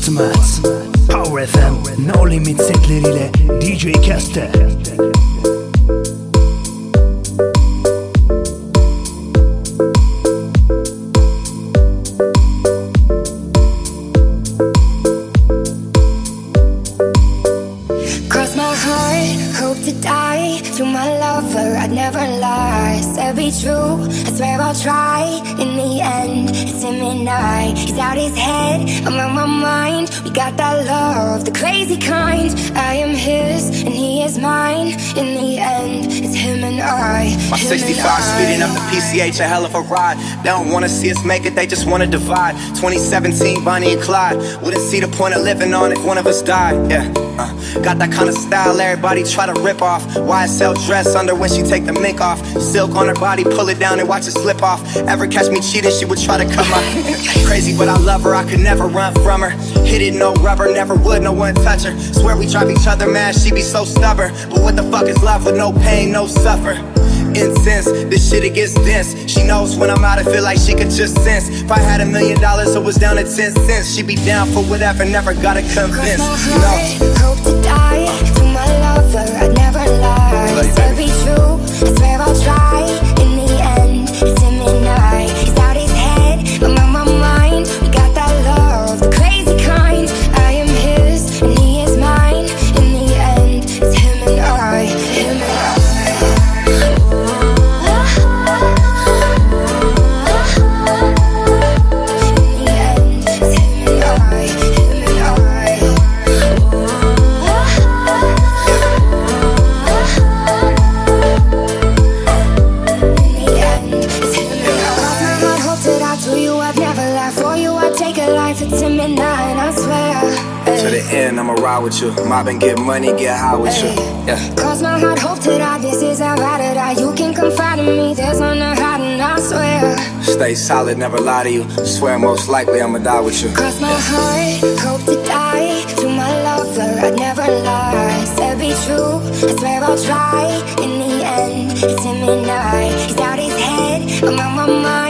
Ratmats Power FM No Limit setleriyle DJ Keste My 65 I. speeding up the PCH, a hell of a ride. They don't wanna see us make it, they just wanna divide. 2017, Bonnie and Clyde. Wouldn't see the point of living on if one of us died. Yeah, uh, got that kind of style everybody try to rip off. YSL dress under when she take the mink off. Silk on her body, pull it down and watch it slip off. Ever catch me cheating, she would try to cut my. Crazy, but I love her, I could never run from her. Hit it, no rubber, never would, no one touch her. Swear we drive each other mad, she be so stubborn. But what the fuck is love with no pain, no suffer? Incense, this shit it gets dense. She knows when I'm out, I feel like she could just sense. If I had a million dollars, it was down to 10 cents. She'd be down for whatever, never gotta convince. my with you. Mob and get money, get high with you. Yeah. Cross my heart, hope to die. This is how I die. You can confide in me. There's no hiding, I swear. Stay solid, never lie to you. Swear most likely I'ma die with you. Cross my heart, hope to die. To my lover, I'd never lie. Said be true, I swear I'll try. In the end, it's him and I. He's out his head, I'm on my mind.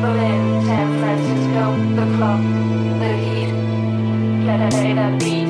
Berlin, San Francisco, the club, the heat. Let it Beat.